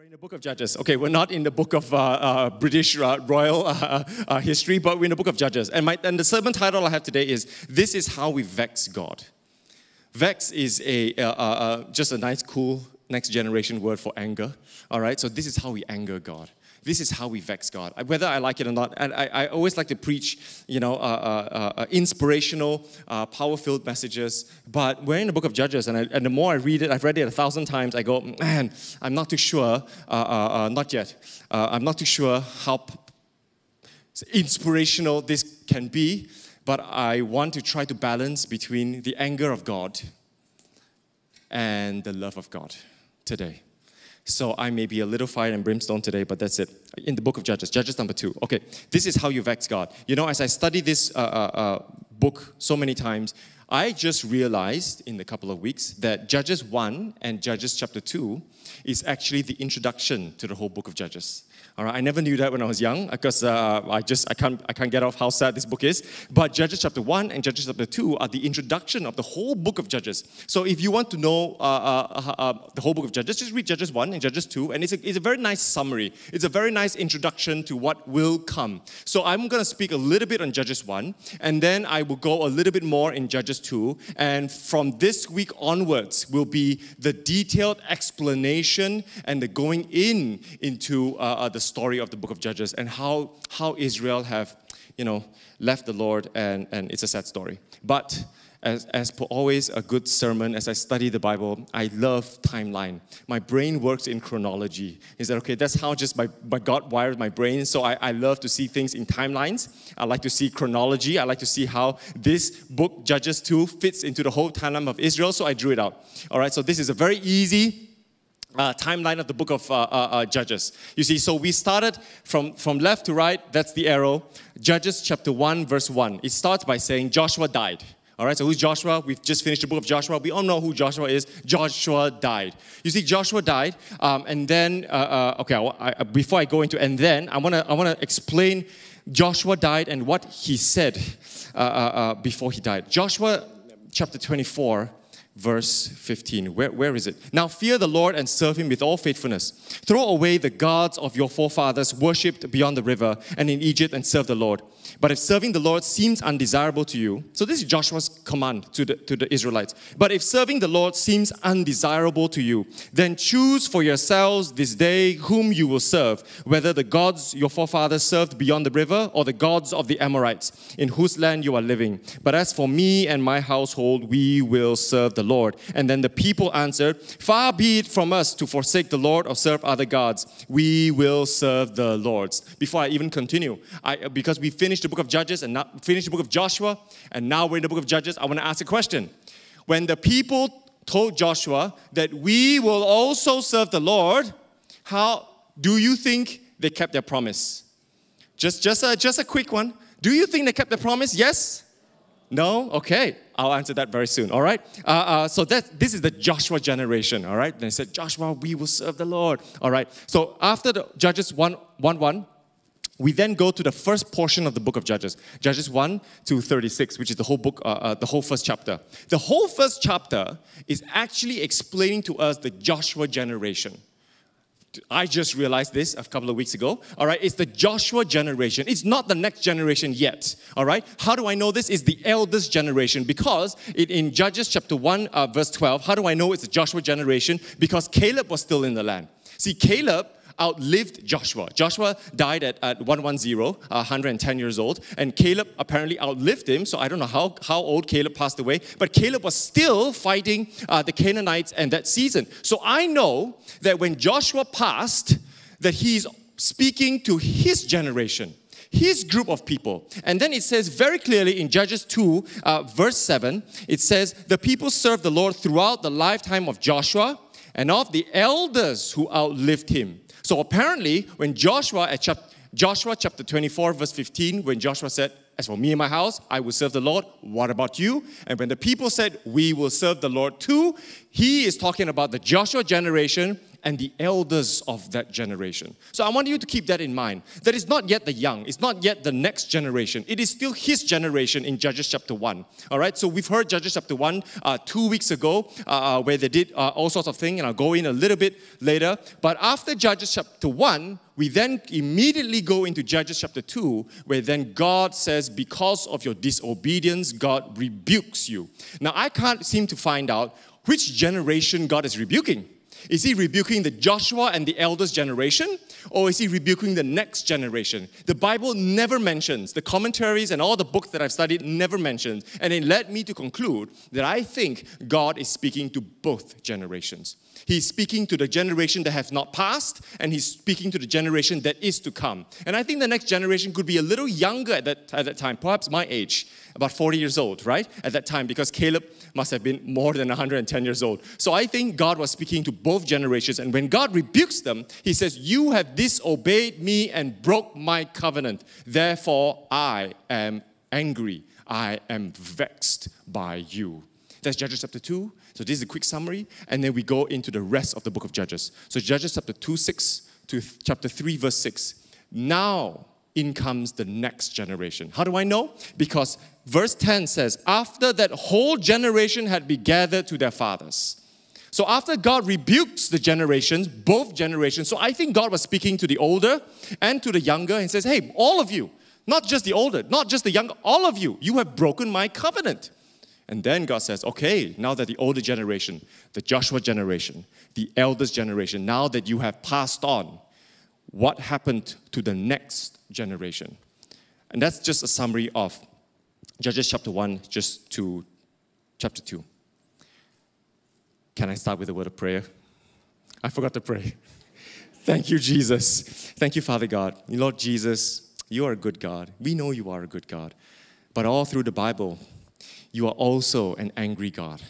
We're in the book of Judges. Okay, we're not in the book of uh, uh, British uh, royal uh, uh, history, but we're in the book of Judges. And, my, and the sermon title I have today is This is How We Vex God. Vex is a, uh, just a nice, cool next generation word for anger. All right, so this is how we anger God this is how we vex God, whether I like it or not. And I, I always like to preach, you know, uh, uh, uh, inspirational, uh, power-filled messages. But we're in the book of Judges, and, I, and, the more I read it, I've read it a thousand times. I go, man, I'm not too sure. Uh, uh, not yet. I'm not too sure how inspirational this can be. But I want to try to balance between the anger of God and the love of God today. So I may be a little fire and brimstone today, but that's it. In the book of Judges, Judges number two. Okay, this is how you vex God. You know, as I study this uh, uh, uh, book so many times, I just realized in a couple of weeks that Judges 1 and Judges chapter 2 is actually the introduction to the whole book of Judges. All right, I never knew that when I was young because uh, I just I can't I can't get off how sad this book is. But Judges chapter one and Judges chapter two are the introduction of the whole book of Judges. So if you want to know uh, uh, uh, uh the whole book of Judges, just read Judges one and Judges two, and it's a, it's a very nice summary. It's a very nice introduction to what will come. So I'm going to speak a little bit on Judges one, and then I will go a little bit more in Judges two, and from this week onwards will be the detailed explanation and the going in into uh, the the story of the book of Judges and how, how Israel have, you know, left the Lord, and, and it's a sad story. But as, as per always, a good sermon, as I study the Bible, I love timeline. My brain works in chronology. Is that okay? That's how just my, my God wired my brain. So I, I love to see things in timelines. I like to see chronology. I like to see how this book, Judges 2, fits into the whole timeline of Israel. So I drew it out. All right, so this is a very easy uh, timeline of the book of uh, uh, uh, Judges. You see, so we started from, from left to right, that's the arrow. Judges chapter 1, verse 1. It starts by saying Joshua died. All right, so who's Joshua? We've just finished the book of Joshua. We all know who Joshua is. Joshua died. You see, Joshua died, um, and then, uh, uh, okay, I, I, before I go into, and then I wanna, I wanna explain Joshua died and what he said before he died. Joshua chapter 24, verse 15. Where, where is it? Now fear the Lord and serve him with all faithfulness. Throw away the gods of your forefathers worshipped beyond the river and in Egypt and serve the Lord. But if serving the Lord seems undesirable to you, so this is Joshua's command to the, to the Israelites. But if serving the Lord seems undesirable to you, then choose for yourselves this day whom you will serve, whether the gods your forefathers served beyond the river or the gods of the Amorites, in whose land you are living. But as for me and my household, we will serve the Lord. And then the people answered, Far be it from us to forsake the Lord or serve other gods. We will serve the Lord. Before I even continue, I, because we finished the book of Judges and not finished the book of Joshua, and now we're in the book of Judges, I want to ask a question. When the people told Joshua that we will also serve the Lord, how do you think they kept their promise? Just, just, a, just a quick one. Do you think they kept their promise? Yes? No? Okay. I'll answer that very soon. All right. Uh, uh, so that this is the Joshua generation. All right. They said, Joshua, we will serve the Lord. All right. So after the Judges 1 1 1, we then go to the first portion of the book of Judges, Judges 1 to 36, which is the whole book, uh, uh, the whole first chapter. The whole first chapter is actually explaining to us the Joshua generation. I just realized this a couple of weeks ago. All right, it's the Joshua generation. It's not the next generation yet. All right, how do I know this? Is the eldest generation because it, in Judges chapter 1, uh, verse 12, how do I know it's the Joshua generation? Because Caleb was still in the land. See, Caleb outlived Joshua. Joshua died at, at 110, uh, 110 years old, and Caleb apparently outlived him. So I don't know how, how old Caleb passed away, but Caleb was still fighting uh, the Canaanites in that season. So I know that when Joshua passed, that he's speaking to his generation his group of people. And then it says very clearly in Judges 2, uh, verse 7, it says, The people served the Lord throughout the lifetime of Joshua and of the elders who outlived him. So apparently, when Joshua at chapter Joshua chapter 24, verse 15, when Joshua said, As for me and my house, I will serve the Lord. What about you? And when the people said, We will serve the Lord too, he is talking about the Joshua generation and the elders of that generation. So I want you to keep that in mind. That is not yet the young, it's not yet the next generation. It is still his generation in Judges chapter 1. All right, so we've heard Judges chapter 1 uh, two weeks ago uh, uh, where they did uh, all sorts of things, and I'll go in a little bit later. But after Judges chapter 1, we then immediately go into Judges chapter 2, where then God says, Because of your disobedience, God rebukes you. Now, I can't seem to find out which generation God is rebuking. Is he rebuking the Joshua and the elders generation? Or is he rebuking the next generation? The Bible never mentions, the commentaries and all the books that I've studied never mentions. And it led me to conclude that I think God is speaking to both generations. He's speaking to the generation that has not passed, and he's speaking to the generation that is to come. And I think the next generation could be a little younger at that, at that time, perhaps my age, about 40 years old, right? At that time, because Caleb must have been more than 110 years old. So I think God was speaking to both generations. And when God rebukes them, he says, You have disobeyed me and broke my covenant. Therefore, I am angry. I am vexed by you. That's Judges chapter 2. So this is a quick summary, and then we go into the rest of the book of Judges. So Judges chapter 2, 6 to chapter 3, verse 6. Now in comes the next generation. How do I know? Because verse 10 says, After that whole generation had been gathered to their fathers. So after God rebukes the generations, both generations, so I think God was speaking to the older and to the younger and says, Hey, all of you, not just the older, not just the younger, all of you, you have broken my covenant. And then God says, okay, now that the older generation, the Joshua generation, the elders generation, now that you have passed on, what happened to the next generation? And that's just a summary of Judges chapter 1 just to chapter 2. Can I start with a word of prayer? I forgot to pray. Thank you, Jesus. Thank you, Father God. Lord Jesus, you are a good God. We know you are a good God. But all through the Bible, you are also an angry God.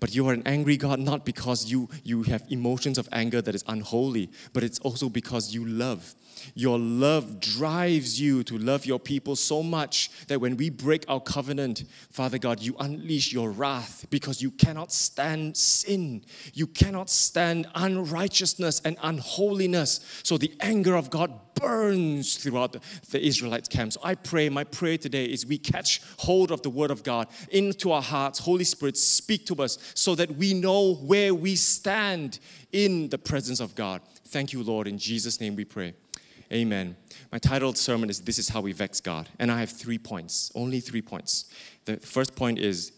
But you are an angry God not because you, you have emotions of anger that is unholy, but it's also because you love. Your love drives you to love your people so much that when we break our covenant, Father God, you unleash your wrath because you cannot stand sin. You cannot stand unrighteousness and unholiness. So the anger of God burns throughout the, the Israelites' camp. So I pray, my prayer today is we catch hold of the word of God into our hearts. Holy Spirit, speak to us so that we know where we stand in the presence of God. Thank you, Lord. In Jesus' name we pray. Amen. My titled sermon is This is How We Vex God. And I have three points, only three points. The first point is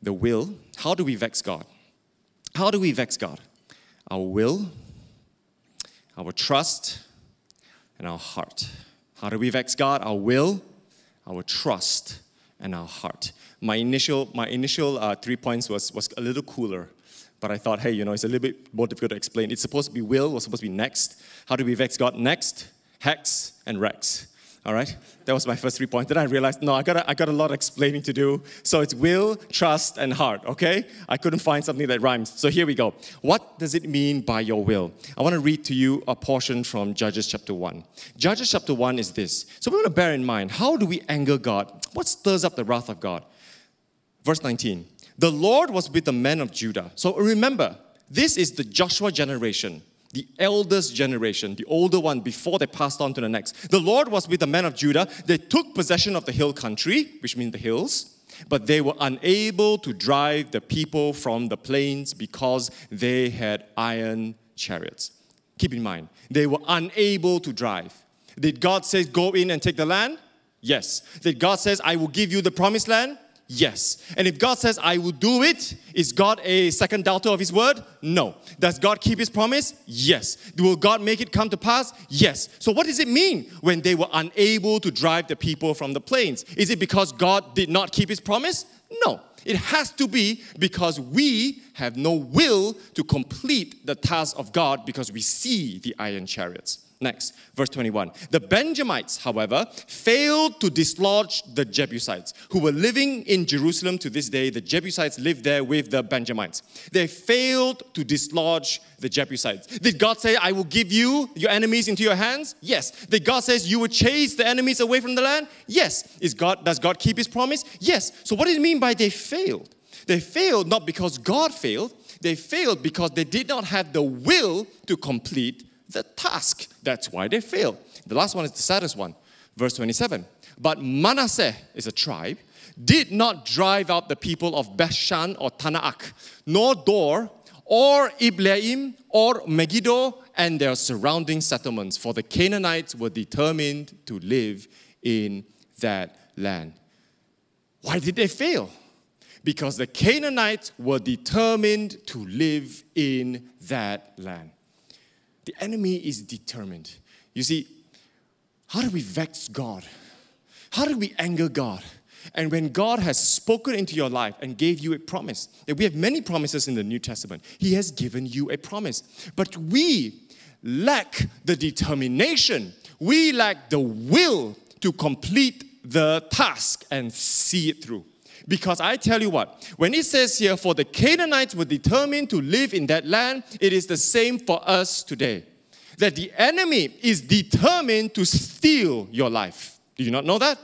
the will. How do we vex God? How do we vex God? Our will, our trust, and our heart. How do we vex God? Our will, our trust, and our heart. My initial, my initial uh, three points was, was a little cooler, but I thought, hey, you know, it's a little bit more difficult to explain. It's supposed to be will, was supposed to be next. How do we vex God? Next, hex, and rex. All right? That was my first three points. Then I realized, no, I got, I got a lot of explaining to do. So it's will, trust, and heart, okay? I couldn't find something that rhymes. So here we go. What does it mean by your will? I want to read to you a portion from Judges chapter 1. Judges chapter 1 is this. So we want to bear in mind, how do we anger God? What stirs up the wrath of God? Verse 19. The Lord was with the men of Judah. So remember, this is the Joshua generation the eldest generation, the older one, before they passed on to the next. The Lord was with the men of Judah. They took possession of the hill country, which means the hills, but they were unable to drive the people from the plains because they had iron chariots. Keep in mind, they were unable to drive. Did God say, Go in and take the land? Yes. Did God says, I will give you the promised land? Yes. And if God says, I will do it, is God a second doubter of His word? No. Does God keep His promise? Yes. Will God make it come to pass? Yes. So, what does it mean when they were unable to drive the people from the plains? Is it because God did not keep His promise? No. It has to be because we have no will to complete the task of God because we see the iron chariots. Next, verse 21. The Benjamites, however, failed to dislodge the Jebusites who were living in Jerusalem to this day. The Jebusites lived there with the Benjamites. They failed to dislodge the Jebusites. Did God say, I will give you your enemies into your hands? Yes. Did God say you will chase the enemies away from the land? Yes. Is God, does God keep his promise? Yes. So what does it mean by they failed? They failed not because God failed, They failed because they did not have the will to complete the task. That's why they fail. The last one is the saddest one. Verse 27. But Manasseh is a tribe, did not drive out the people of Bashan or Taanach, nor Dor, or Ibleam, or Megiddo, and their surrounding settlements, for the Canaanites were determined to live in that land. Why did they fail? Because the Canaanites were determined to live in that land. The enemy is determined. You see, how do we vex God? How do we anger God? And when God has spoken into your life and gave you a promise, that we have many promises in the New Testament, He has given you a promise. But we lack the determination, we lack the will to complete the task and see it through. Because I tell you what, when it says here, for the Canaanites were determined to live in that land, it is the same for us today. That the enemy is determined to steal your life. Do you not know that?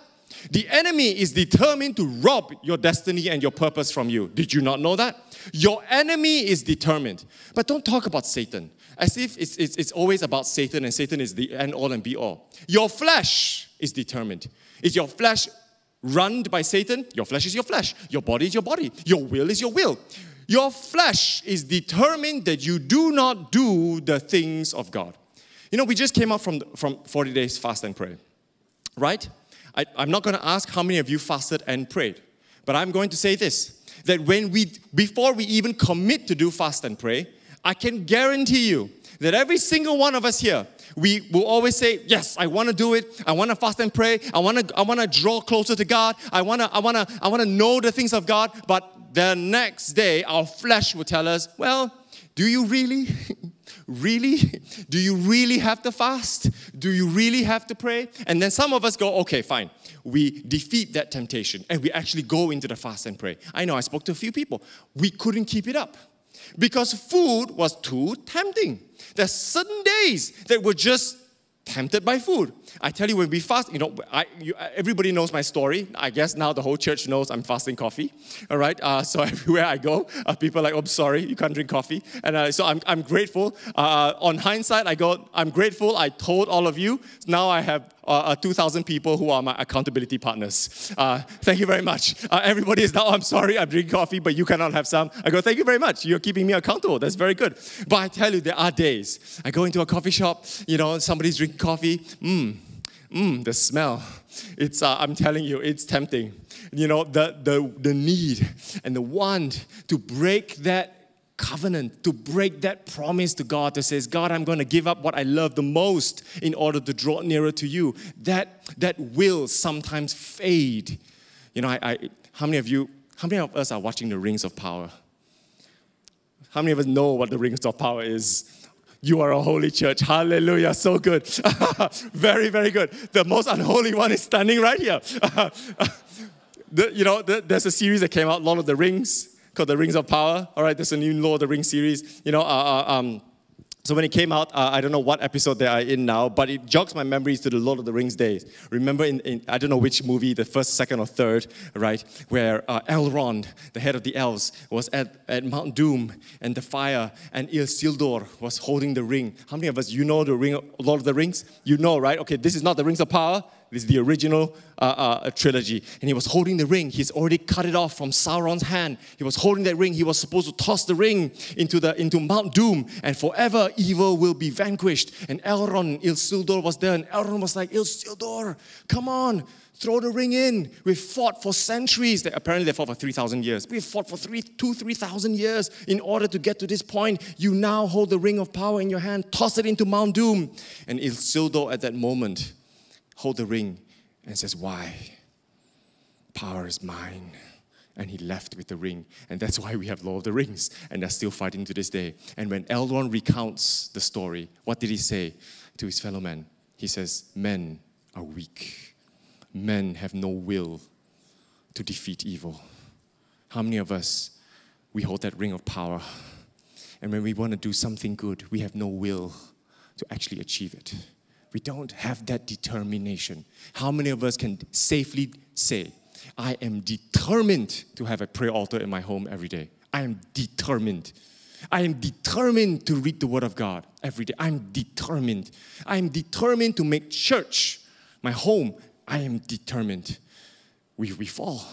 The enemy is determined to rob your destiny and your purpose from you. Did you not know that? Your enemy is determined. But don't talk about Satan as if it's, it's, it's always about Satan and Satan is the end all and be all. Your flesh is determined. Is your flesh run by Satan? Your flesh is your flesh. Your body is your body. Your will is your will. Your flesh is determined that you do not do the things of God. You know, we just came out from, from 40 days fast and pray, right? I, I'm not going to ask how many of you fasted and prayed, but I'm going to say this that when we, before we even commit to do fast and pray, I can guarantee you that every single one of us here, we will always say, Yes, I want to do it. I want to fast and pray. I want to, I want to draw closer to God. I want to, I want to, I want to know the things of God. But the next day, our flesh will tell us, Well, do you really? really? Do you really have to fast? Do you really have to pray? And then some of us go, okay, fine. We defeat that temptation and we actually go into the fast and pray. I know I spoke to a few people. We couldn't keep it up because food was too tempting. There's certain days that we're just tempted by food. I tell you, when we fast, you know, I, you, everybody knows my story. I guess now the whole church knows I'm fasting coffee. All right. Uh, so everywhere I go, uh, people are like, "Oh, I'm sorry, you can't drink coffee." And uh, so I'm, I'm grateful. Uh, on hindsight, I go, I'm grateful. I told all of you. Now I have uh, uh 2,000 people who are my accountability partners. Thank you very much. Everybody is now, I'm sorry, I'm drinking coffee, but you cannot have some. I go, thank you very much. You're keeping me accountable. That's very good. But I tell you, there are days. I go into a coffee shop, you know, somebody's drinking coffee. Mmm, mmm, the smell. It's, uh, I'm telling you, it's tempting. You know, the, the, the need and the want to break that covenant, to break that promise to God that says, God, I'm going to give up what I love the most in order to draw nearer to you. That, that will sometimes fade. You know, I, I, how many of you, how many of us are watching the Rings of Power? How many of us know what the Rings of Power is? You are a holy church. Hallelujah. So good. very, very good. The most unholy one is standing right here. the, you know, the, there's a series that came out, Lord of the Rings called The Rings of Power. All right, there's a new Lord of the Rings series. You know, uh, uh, um, so when it came out, uh, I don't know what episode they are in now, but it jogs my memories to the Lord of the Rings days. Remember in, in I don't know which movie, the first, second, or third, right, where uh, Elrond, the head of the elves, was at, at Mount Doom and the fire, and Isildur was holding the ring. How many of us, you know the ring, Lord of the Rings? You know, right? Okay, this is not the Rings of Power. This is the original uh, uh, trilogy. And he was holding the ring. He's already cut it off from Sauron's hand. He was holding that ring. He was supposed to toss the ring into, the, into Mount Doom, and forever evil will be vanquished. And Elrond, Isildur was there, and Elrond was like, Isildur, come on, throw the ring in. We've fought for centuries. Apparently, they fought for 3,000 years. We've fought for three, two, 3,000 years in order to get to this point. You now hold the ring of power in your hand, toss it into Mount Doom. And Isildur, at that moment, hold the ring and says, Why? Power is mine. And he left with the ring. And that's why we have Lord of the Rings. And they're still fighting to this day. And when Elrond recounts the story, what did he say to his fellow men? He says, Men are weak. Men have no will to defeat evil. How many of us, we hold that ring of power? And when we want to do something good, we have no will to actually achieve it we don't have that determination. How many of us can safely say, I am determined to have a prayer altar in my home every day? I am determined. I am determined to read the Word of God every day. I'm determined. I am determined to make church my home. I am determined. We, we fall.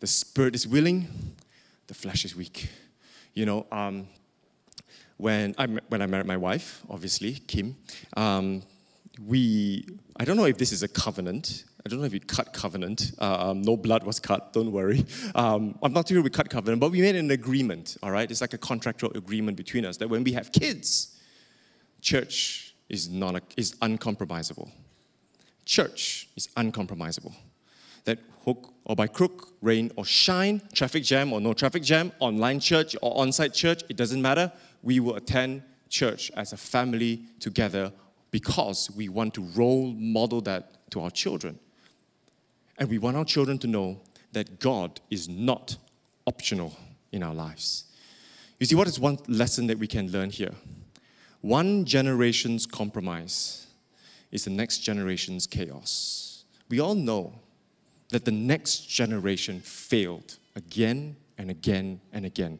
The spirit is willing, the flesh is weak. You know, um, when, I, when I married my wife, obviously, Kim, um, we, I don't know if this is a covenant. I don't know if we cut covenant. Uh, um, no blood was cut, don't worry. Um, I'm not sure we cut covenant, but we made an agreement, all right? It's like a contractual agreement between us that when we have kids, church is, not a, is uncompromisable. Church is uncompromisable. That hook or by crook, rain or shine, traffic jam or no traffic jam, online church or on site church, it doesn't matter. We will attend church as a family together because we want to role model that to our children. And we want our children to know that God is not optional in our lives. You see, what is one lesson that we can learn here? One generation's compromise is the next generation's chaos. We all know that the next generation failed again and again and again.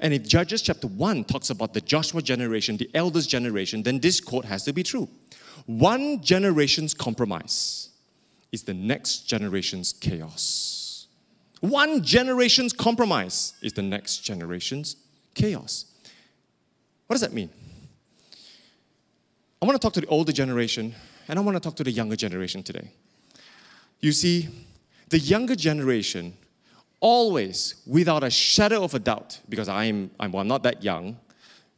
And if Judges chapter 1 talks about the Joshua generation, the elders' generation, then this quote has to be true. One generation's compromise is the next generation's chaos. One generation's compromise is the next generation's chaos. What does that mean? I want to talk to the older generation and I want to talk to the younger generation today. You see, the younger generation always, without a shadow of a doubt, because I'm, I'm, well, I'm not that young,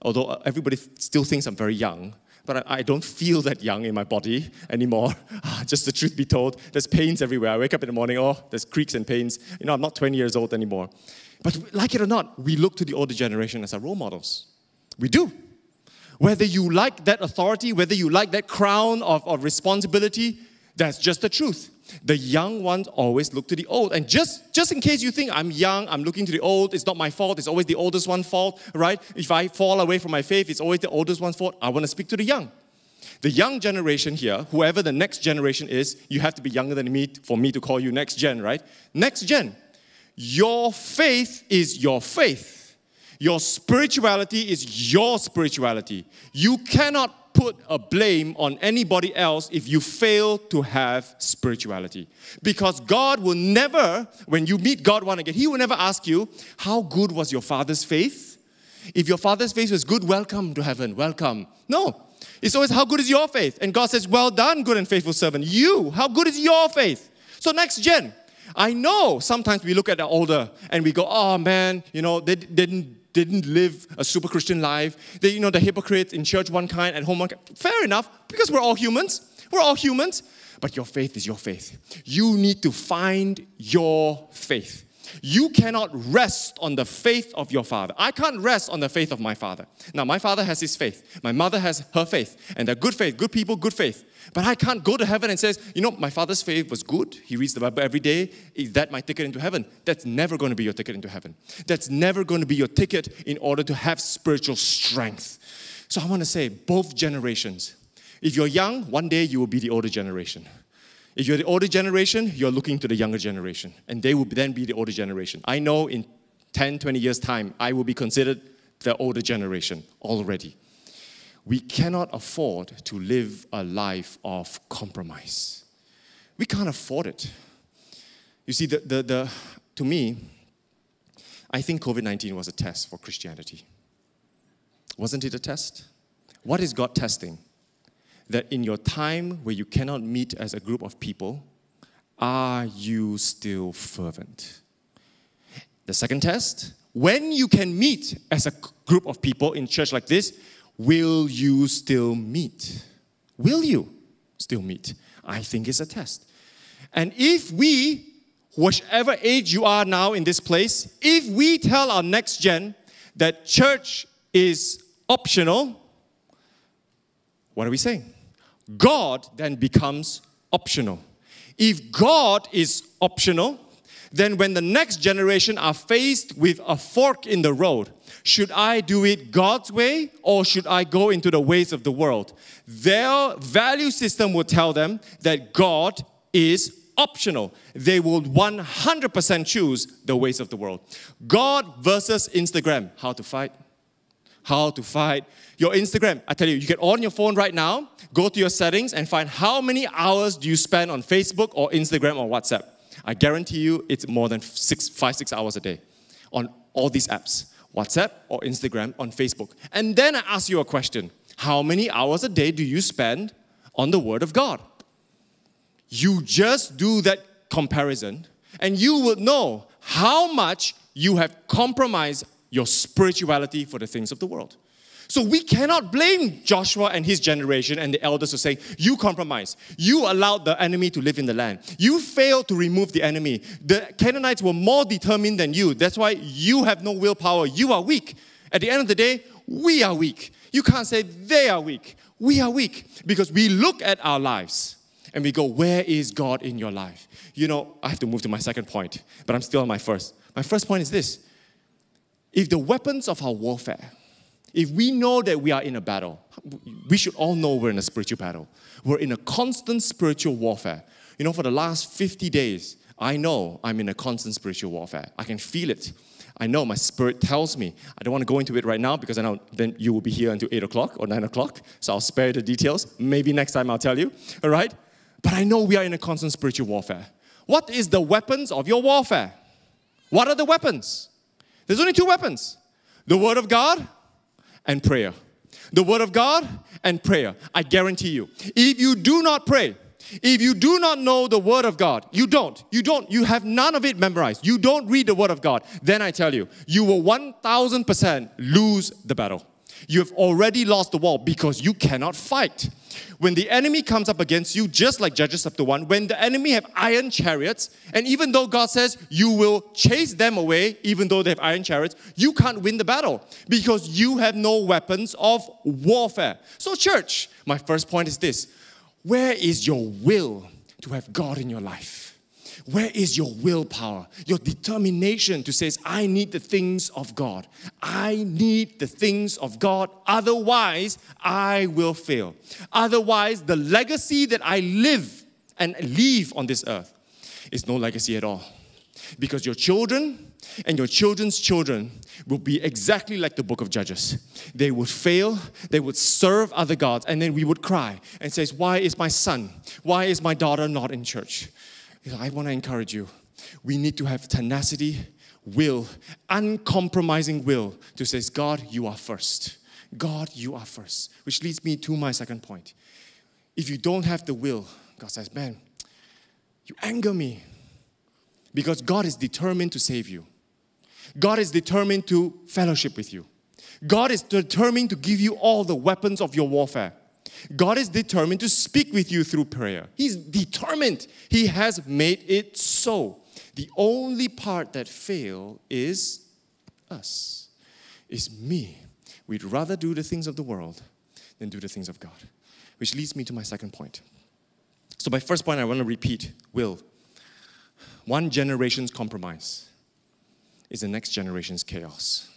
although everybody still thinks I'm very young, but I, I don't feel that young in my body anymore. Ah, just the truth be told, there's pains everywhere. I wake up in the morning, oh, there's creaks and pains. You know, I'm not 20 years old anymore. But like it or not, we look to the older generation as our role models. We do. Whether you like that authority, whether you like that crown of, of responsibility, that's just the truth. The young ones always look to the old. And just, just in case you think I'm young, I'm looking to the old, it's not my fault, it's always the oldest one's fault, right? If I fall away from my faith, it's always the oldest one's fault. I want to speak to the young. The young generation here, whoever the next generation is, you have to be younger than me for me to call you next gen, right? Next gen. Your faith is your faith. Your spirituality is your spirituality. You cannot put a blame on anybody else if you fail to have spirituality. Because God will never, when you meet God one again, He will never ask you, How good was your father's faith? If your father's faith was good, welcome to heaven, welcome. No. It's always, How good is your faith? And God says, Well done, good and faithful servant. You, how good is your faith? So, next gen, I know sometimes we look at the older and we go, Oh man, you know, they didn't didn't live a super Christian life. They, you know, the hypocrites in church one kind, at home one kind. Fair enough, because we're all humans. We're all humans. But your faith is your faith. You need to find your faith. You cannot rest on the faith of your father. I can't rest on the faith of my father. Now, my father has his faith. My mother has her faith. And they're good faith, good people, good faith. But I can't go to heaven and says, you know, my father's faith was good. He reads the Bible every day. Is that my ticket into heaven? That's never going to be your ticket into heaven. That's never going to be your ticket in order to have spiritual strength. So I want to say, both generations. If you're young, one day you will be the older generation. If you're the older generation, you're looking to the younger generation, and they will then be the older generation. I know in 10, 20 years' time, I will be considered the older generation already we cannot afford to live a life of compromise. We can't afford it. You see, the, the, the, to me, I think COVID 19 was a test for Christianity. Wasn't it a test? What is God testing? That in your time where you cannot meet as a group of people, are you still fervent? The second test, when you can meet as a group of people in church like this, Will you still meet? Will you still meet? I think it's a test. And if we, whichever age you are now in this place, if we tell our next gen that church is optional, what are we saying? God then becomes optional. If God is optional, then when the next generation are faced with a fork in the road, should I do it God's way or should I go into the ways of the world? Their value system will tell them that God is optional. They will 100% choose the ways of the world. God versus Instagram. How to fight? how to fight your Instagram. I tell you, you get on your phone right now, go to your settings and find how many hours do you spend on Facebook or Instagram or WhatsApp. I guarantee you it's more than six, five, six hours a day on all these apps WhatsApp or Instagram on Facebook. And then I ask you a question How many hours a day do you spend on the Word of God? You just do that comparison and you will know how much you have compromised your spirituality for the things of the world. So we cannot blame Joshua and his generation and the elders who say, You compromise. You allowed the enemy to live in the land. You failed to remove the enemy. The Canaanites were more determined than you. That's why you have no willpower. You are weak. At the end of the day, we are weak. You can't say they are weak. We are weak because we look at our lives and we go, Where is God in your life? You know, I have to move to my second point, but I'm still on my first. My first point is this if the weapons of our warfare, if we know that we are in a battle, we should all know we're in a spiritual battle. We're in a constant spiritual warfare. You know, for the last 50 days, I know I'm in a constant spiritual warfare. I can feel it. I know my spirit tells me. I don't want to go into it right now because I know then you will be here until 8 o'clock or 9 o'clock. So I'll spare you the details. Maybe next time I'll tell you. All right? But I know we are in a constant spiritual warfare. What is the weapons of your warfare? What are the weapons? There's only two weapons the Word of God and prayer. The Word of God and prayer. I guarantee you. If you do not pray, if you do not know the Word of God, you don't, you don't, you have none of it memorized, you don't read the Word of God, then I tell you, you will 1000% lose the battle. You have already lost the war because you cannot fight. When the enemy comes up against you, just like Judges chapter 1, when the enemy have iron chariots, and even though God says you will chase them away, even though they have iron chariots, you can't win the battle because you have no weapons of warfare. So, church, my first point is this where is your will to have God in your life? Where is your willpower, your determination to say, I need the things of God? I need the things of God. Otherwise, I will fail. Otherwise, the legacy that I live and leave on this earth is no legacy at all. Because your children and your children's children will be exactly like the book of Judges. They would fail, they would serve other gods, and then we would cry and say, Why is my son, why is my daughter not in church? I want to encourage you. We need to have tenacity, will, uncompromising will to say, God, you are first. God, you are first. Which leads me to my second point. If you don't have the will, God says, man, you anger me. Because God is determined to save you. God is determined to fellowship with you. God is determined to give you all the weapons of your warfare. God is determined to speak with you through prayer. He's determined. He has made it so. The only part that fail is us, is me. We'd rather do the things of the world than do the things of God. Which leads me to my second point. So, my first point I want to repeat will. One generation's compromise is the next generation's chaos.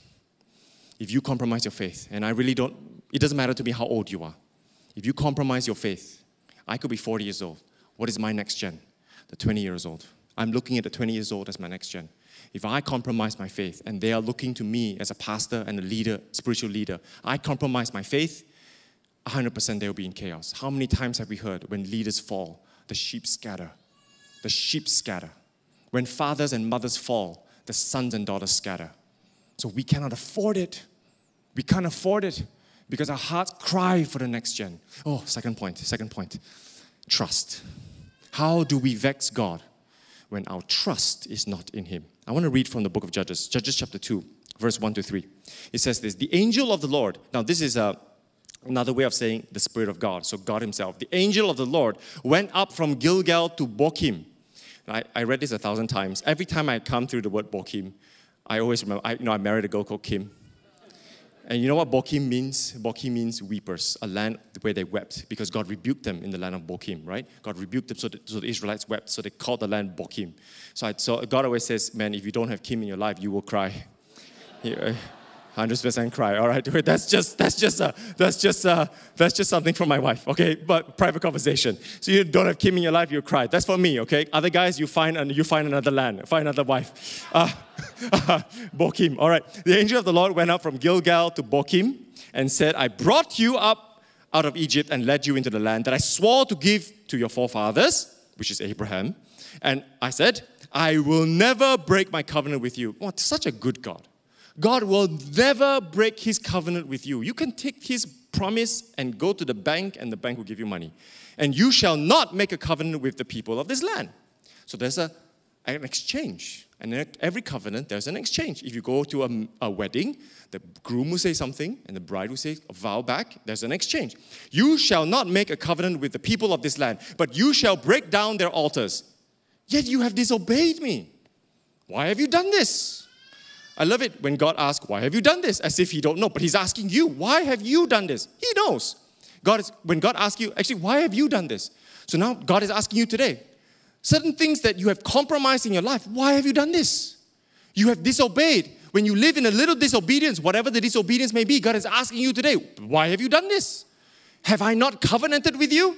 If you compromise your faith, and I really don't, it doesn't matter to me how old you are. If you compromise your faith, I could be 40 years old. What is my next gen? The 20 years old. I'm looking at the 20 years old as my next gen. If I compromise my faith and they are looking to me as a pastor and a leader, spiritual leader, I compromise my faith, 100% they will be in chaos. How many times have we heard when leaders fall, the sheep scatter? The sheep scatter. When fathers and mothers fall, the sons and daughters scatter. So we cannot afford it. We can't afford it because our hearts cry for the next gen. Oh, second point, second point trust. How do we vex God when our trust is not in Him? I want to read from the book of Judges, Judges chapter 2, verse 1 to 3. It says this The angel of the Lord, now this is a uh, Another way of saying the Spirit of God, so God Himself. The angel of the Lord went up from Gilgal to Bochim. I, I read this a thousand times. Every time I come through the word Bochim, I always remember, I, you know, I married a girl called Kim. And you know what Bochim means? Bochim means weepers, a land where they wept because God rebuked them in the land of Bochim, right? God rebuked them so, so the Israelites wept, so they called the land Bochim. So, I, so God always says, man, if you don't have Kim in your life, you will cry. Hundred percent cry. All right, that's just that's just uh, that's just uh, that's just something for my wife. Okay, but private conversation. So you don't have Kim in your life, you cry. That's for me. Okay, other guys, you find and you find another land, find another wife. Uh, Bochim. All right. The angel of the Lord went up from Gilgal to Bochim and said, "I brought you up out of Egypt and led you into the land that I swore to give to your forefathers, which is Abraham." And I said, "I will never break my covenant with you." What? Such a good God. God will never break his covenant with you. You can take his promise and go to the bank, and the bank will give you money. And you shall not make a covenant with the people of this land. So there's a, an exchange. And every covenant, there's an exchange. If you go to a, a wedding, the groom will say something, and the bride will say a vow back. There's an exchange. You shall not make a covenant with the people of this land, but you shall break down their altars. Yet you have disobeyed me. Why have you done this? I love it when God asks, Why have you done this? as if He don't know. But He's asking you, Why have you done this? He knows. God is, when God asks you, Actually, why have you done this? So now God is asking you today, certain things that you have compromised in your life, why have you done this? You have disobeyed. When you live in a little disobedience, whatever the disobedience may be, God is asking you today, Why have you done this? Have I not covenanted with you?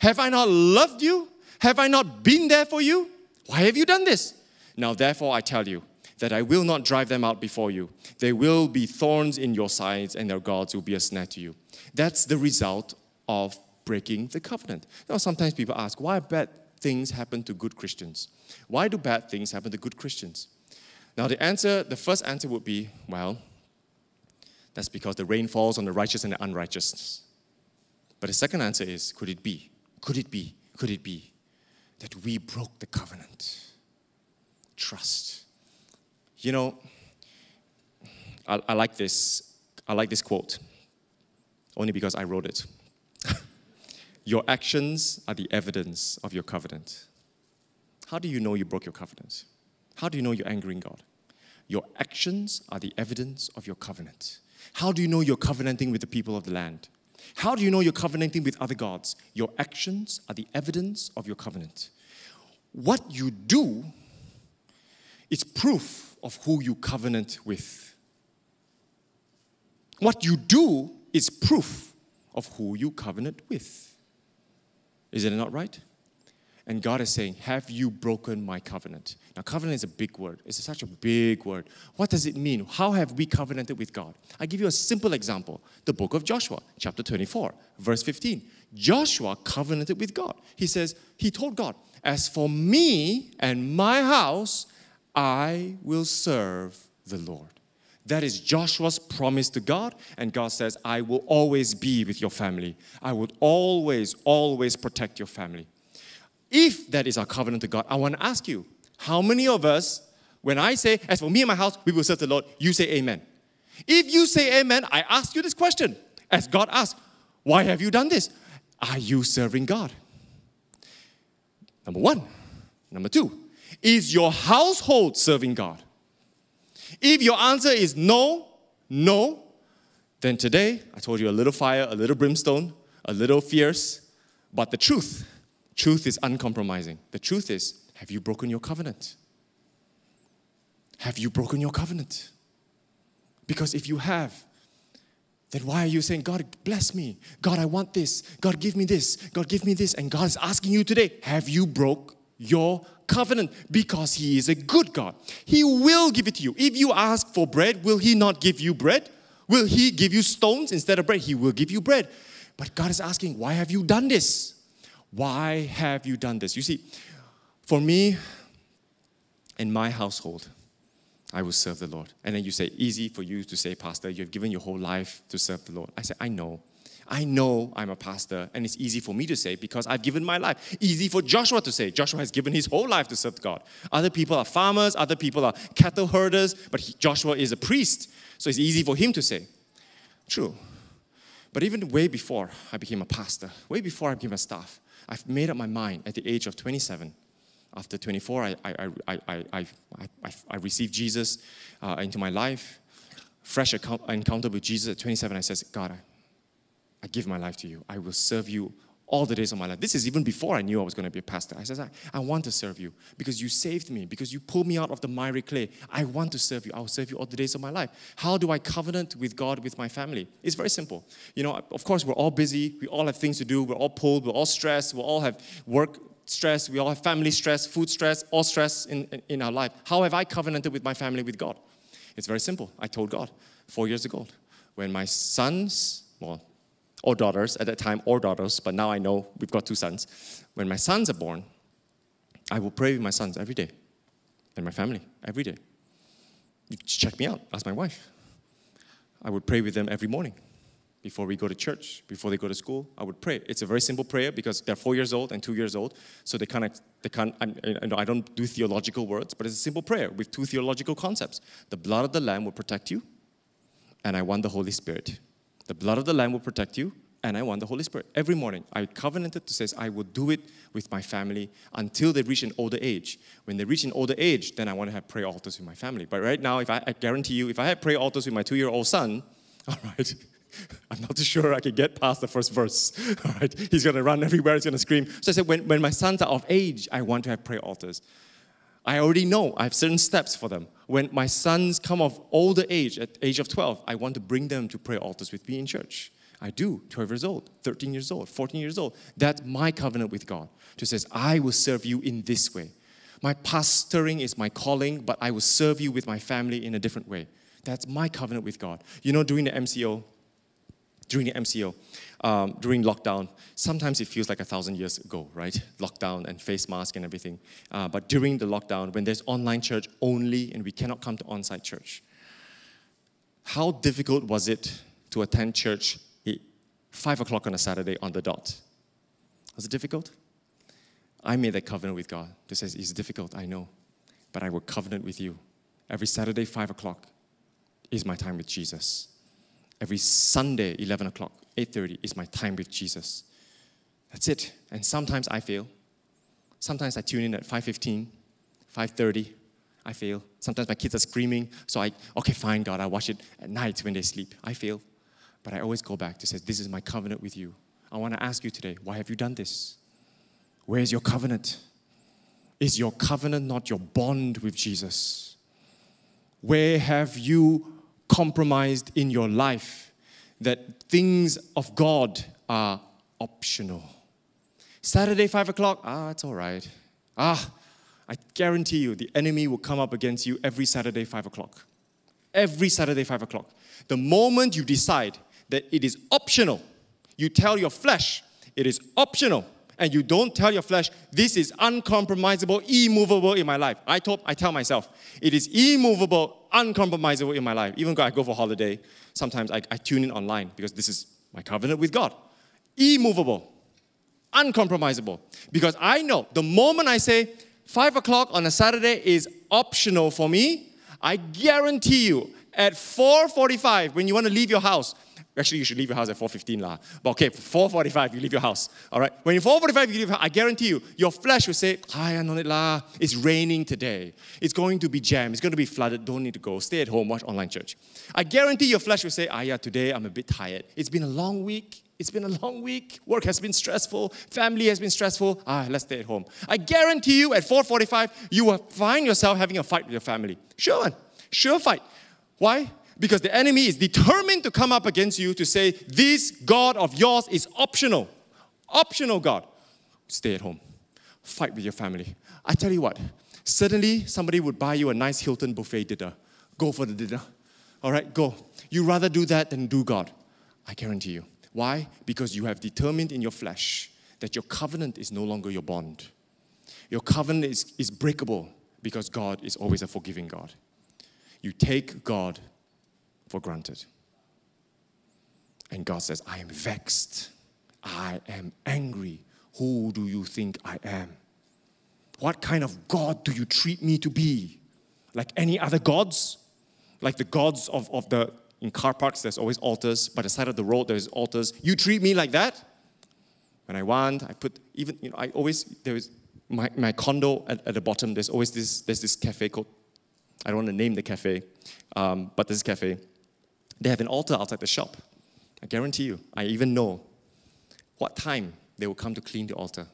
Have I not loved you? Have I not been there for you? Why have you done this? Now, therefore, I tell you, that I will not drive them out before you. They will be thorns in your sides, and their gods will be a snare to you. That's the result of breaking the covenant. Now, sometimes people ask, why bad things happen to good Christians? Why do bad things happen to good Christians? Now, the answer, the first answer would be, well, that's because the rain falls on the righteous and the unrighteous. But the second answer is, could it be? Could it be? Could it be that we broke the covenant? Trust. You know, I, I like this. I like this quote, only because I wrote it. your actions are the evidence of your covenant. How do you know you broke your covenant? How do you know you're angering God? Your actions are the evidence of your covenant. How do you know you're covenanting with the people of the land? How do you know you're covenanting with other gods? Your actions are the evidence of your covenant. What you do is proof of who you covenant with. What you do is proof of who you covenant with. Is it not right? And God is saying, Have you broken my covenant? Now, covenant is a big word. It's such a big word. What does it mean? How have we covenanted with God? I give you a simple example the book of Joshua, chapter 24, verse 15. Joshua covenanted with God. He says, He told God, As for me and my house, I will serve the Lord. That is Joshua's promise to God, and God says, I will always be with your family. I will always, always protect your family. If that is our covenant to God, I want to ask you, how many of us, when I say, as for me and my house, we will serve the Lord, you say amen. If you say amen, I ask you this question, as God asked, why have you done this? Are you serving God? Number one. Number two, is your household serving God? If your answer is no, no, then today I told you a little fire, a little brimstone, a little fierce, but the truth, truth is uncompromising. The truth is, have you broken your covenant? Have you broken your covenant? Because if you have, then why are you saying, God, bless me? God, I want this. God, give me this. God, give me this. And God is asking you today, have you broke your covenant because He is a good God. He will give it to you. If you ask for bread, will He not give you bread? Will He give you stones instead of bread? He will give you bread. But God is asking, why have you done this? Why have you done this? You see, for me, in my household, I will serve the Lord. And then you say, easy for you to say, Pastor, you've given your whole life to serve the Lord. I say, I know. I know I'm a pastor, and it's easy for me to say because I've given my life. Easy for Joshua to say. Joshua has given his whole life to serve God. Other people are farmers, other people are cattle herders, but he, Joshua is a priest, so it's easy for him to say. True. But even way before I became a pastor, way before I became a staff, I've made up my mind at the age of 27. After 24, I, I, I, I, I, I, received Jesus uh, into my life. Fresh encounter with Jesus at 27, I said, God, I give my life to you. I will serve you all the days of my life. This is even before I knew I was going to be a pastor. I said, I, I want to serve you because you saved me, because you pulled me out of the miry clay. I want to serve you. I'll serve you all the days of my life. How do I covenant with God, with my family? It's very simple. You know, of course, we're all busy. We all have things to do. We're all pulled. We're all stressed. We all have work stress. We all have family stress, food stress, all stress in, in our life. How have I covenanted with my family, with God? It's very simple. I told God four years ago when my sons, well, or daughters at that time, or daughters, but now I know we've got two sons. When my sons are born, I will pray with my sons every day and my family every day. You check me out, ask my wife. I would pray with them every morning before we go to church, before they go to school. I would pray. It's a very simple prayer because they're four years old and two years old, so they of they can't. I, I don't do theological words, but it's a simple prayer with two theological concepts. The blood of the Lamb will protect you, and I want the Holy Spirit the blood of the Lamb will protect you, and I want the Holy Spirit. Every morning, I covenanted to say, I will do it with my family until they reach an older age. When they reach an older age, then I want to have prayer altars with my family. But right now, if I, I guarantee you, if I have prayer altars with my two year old son, all right, I'm not too sure I can get past the first verse. All right, he's going to run everywhere, he's going to scream. So I said, when, when my sons are of age, I want to have prayer altars. I already know I have certain steps for them. When my sons come of older age, at age of 12, I want to bring them to prayer altars with me in church. I do, 12 years old, 13 years old, 14 years old. That's my covenant with God. To says, I will serve you in this way. My pastoring is my calling, but I will serve you with my family in a different way. That's my covenant with God. You know, during the MCO, during the MCO, um, during lockdown, sometimes it feels like a thousand years ago, right? Lockdown and face mask and everything. Uh, but during the lockdown, when there's online church only and we cannot come to on site church, how difficult was it to attend church at 5 o'clock on a Saturday on the dot? Was it difficult? I made that covenant with God. This says, It's difficult, I know, but I will covenant with you. Every Saturday, 5 o'clock, is my time with Jesus. Every Sunday, 11 o'clock, 8.30 is my time with Jesus. That's it. And sometimes I fail. Sometimes I tune in at 5.15, 5.30. I fail. Sometimes my kids are screaming. So I, okay, fine, God, I watch it at night when they sleep. I fail. But I always go back to say, this is my covenant with you. I want to ask you today, why have you done this? Where is your covenant? Is your covenant not your bond with Jesus? Where have you compromised in your life that things of God are optional. Saturday, 5 o'clock, ah, it's all right. Ah, I guarantee you the enemy will come up against you every Saturday, 5 o'clock. Every Saturday, 5 o'clock. The moment you decide that it is optional, you tell your flesh it is optional, and you don't tell your flesh, this is uncompromisable, immovable in my life. I, told, I tell myself, it is immovable, uncompromisable in my life. Even when I go for holiday, sometimes I, I tune in online because this is my covenant with God. Immovable, uncompromisable. Because I know the moment I say, five o'clock on a Saturday is optional for me, I guarantee you at 4.45 when you want to leave your house Actually, you should leave your house at 4.15 lah. But okay, 4.45, you leave your house. All right? When you're 4.45, you leave I guarantee you, your flesh will say, Hi, lah. It's raining today. It's going to be jammed. It's going to be flooded. Don't need to go. Stay at home, watch online church. I guarantee your flesh will say, Ah, yeah, today I'm a bit tired. It's been a long week. It's been a long week. Work has been stressful. Family has been stressful. Ah, let's stay at home. I guarantee you at 4:45 you will find yourself having a fight with your family. Sure one. Sure fight. Why? Because the enemy is determined to come up against you to say, This God of yours is optional. Optional God. Stay at home. Fight with your family. I tell you what, suddenly somebody would buy you a nice Hilton buffet dinner. Go for the dinner. All right, go. You rather do that than do God. I guarantee you. Why? Because you have determined in your flesh that your covenant is no longer your bond. Your covenant is, is breakable because God is always a forgiving God. You take God for granted. And God says, I am vexed. I am angry. Who do you think I am? What kind of God do you treat me to be? Like any other gods? Like the gods of, of the, in car parks, there's always altars. By the side of the road, there's altars. You treat me like that? When I want, I put, even, you know, I always, there is my, my condo at, at the bottom, there's always this, there's this cafe called, I don't want to name the cafe, um, but this cafe. They have an altar outside the shop. I guarantee you, I even know what time they will come to clean the altar.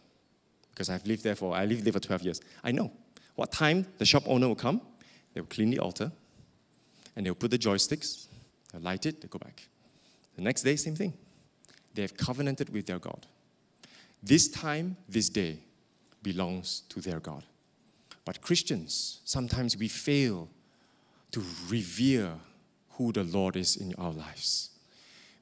Because I've lived there for, I lived there for 12 years. I know what time the shop owner will come, they will clean the altar, and they'll put the joss sticks, they'll light it, they go back. The next day, same thing. They have covenanted with their God. This time, this day belongs to their God. But Christians, sometimes we fail to revere who the Lord is in our lives.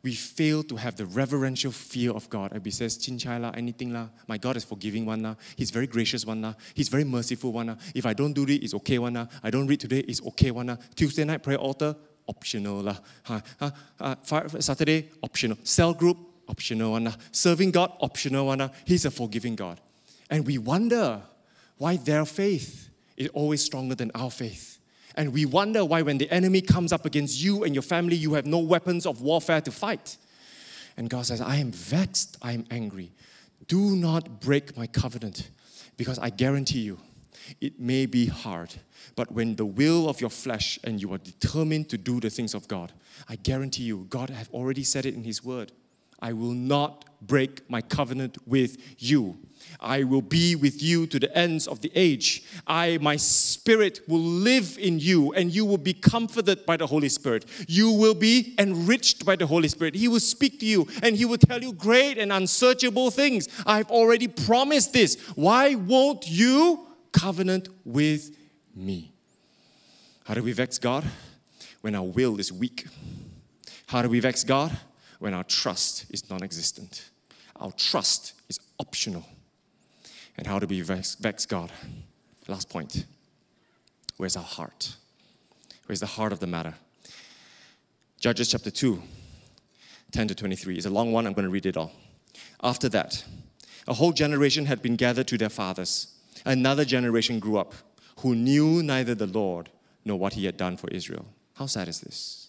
We fail to have the reverential fear of God. And we says, Chin chai la, anything la. My God is forgiving one la. He's very gracious one la. He's very merciful one la. If I don't do it, it's okay one la. I don't read today, it's okay one la. Tuesday night prayer altar, optional la. Ha, ha, ha, Saturday, optional. Cell group, optional one la. Serving God, optional one la. He's a forgiving God. And we wonder why their faith is always stronger than our faith. And we wonder why, when the enemy comes up against you and your family, you have no weapons of warfare to fight. And God says, I am vexed, I am angry. Do not break my covenant, because I guarantee you, it may be hard. But when the will of your flesh and you are determined to do the things of God, I guarantee you, God have already said it in His word. I will not break my covenant with you. I will be with you to the ends of the age. I, my spirit, will live in you, and you will be comforted by the Holy Spirit. You will be enriched by the Holy Spirit. He will speak to you, and He will tell you great and unsearchable things. I've already promised this. Why won't you covenant with me? How do we vex God? When our will is weak. How do we vex God? when our trust is non existent. Our trust is optional. And how do we vex, vex God? Last point. Where's our heart? Where's the heart of the matter? Judges chapter 2, 10 to 23. It's a long one, I'm going to read it all. After that, a whole generation had been gathered to their fathers. Another generation grew up who knew neither the Lord nor what he had done for Israel. How sad is this?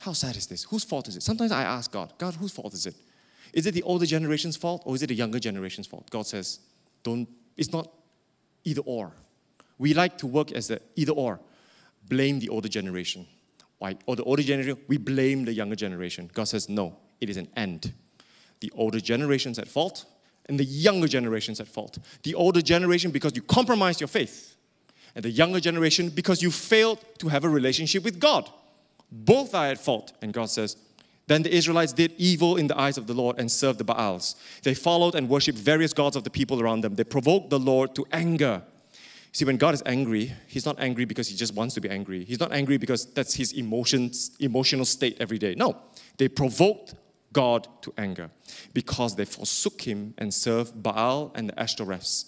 How sad is this? Whose fault is it? Sometimes I ask God, God, whose fault is it? Is it the older generation's fault or is it the younger generation's fault? God says, don't, it's not either or. We like to work as the either or. Blame the older generation. Why? Or the older generation, we blame the younger generation. God says, no, it is an end. The older generation's at fault and the younger generation's at fault. The older generation because you compromised your faith, and the younger generation because you failed to have a relationship with God. Both are at fault. And God says, Then the Israelites did evil in the eyes of the Lord and served the Baals. They followed and worshipped various gods of the people around them. They provoked the Lord to anger. See, when God is angry, He's not angry because He just wants to be angry. He's not angry because that's His emotions, emotional state every day. No, they provoked God to anger because they forsook Him and served Baal and the Ashtoreths.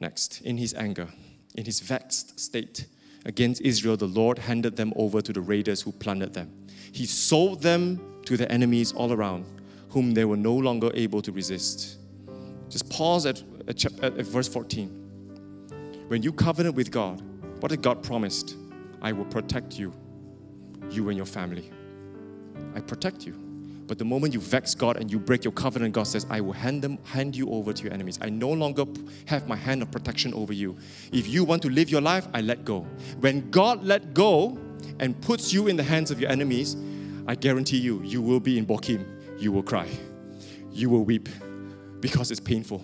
Next, in His anger, in His vexed state, against Israel, the Lord handed them over to the raiders who plundered them. He sold them to their enemies all around, whom they were no longer able to resist. Just pause at, at, at verse 14. When you covenant with God, what did God promise? I will protect you, you and your family. I protect you. But the moment you vex God and you break your covenant, God says, I will hand them, hand you over to your enemies. I no longer have my hand of protection over you. If you want to live your life, I let go. When God let go and puts you in the hands of your enemies, I guarantee you, you will be in Bokim. You will cry. You will weep because it's painful.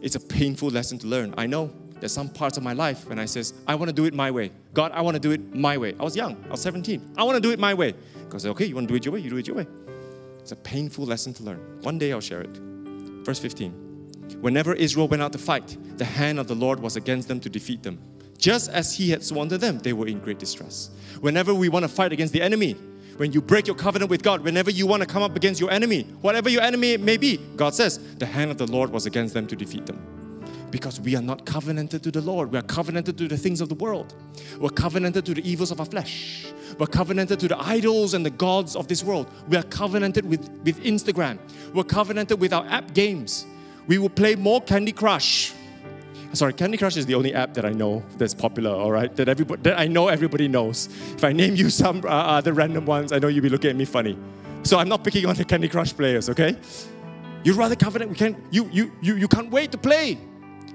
It's a painful lesson to learn. I know there's some parts of my life when I says, I want to do it my way. God, I want to do it my way. I was young. I was 17. I want to do it my way. God said, okay, you want to do it your way? You do it your way. It's a painful lesson to learn. One day I'll share it. Verse 15. Whenever Israel went out to fight, the hand of the Lord was against them to defeat them. Just as he had sworn to them, they were in great distress. Whenever we want to fight against the enemy, when you break your covenant with God, whenever you want to come up against your enemy, whatever your enemy may be, God says, the hand of the Lord was against them to defeat them because we are not covenanted to the Lord. We are covenanted to the things of the world. We're covenanted to the evils of our flesh. We're covenanted to the idols and the gods of this world. We are covenanted with, with Instagram. We're covenanted with our app games. We will play more Candy Crush. Sorry, Candy Crush is the only app that I know that's popular, all right? That, everybody, that I know everybody knows. If I name you some uh, other random ones, I know you'll be looking at me funny. So I'm not picking on the Candy Crush players, okay? You'd rather covenant, we can't, you, you, you, you can't wait to play.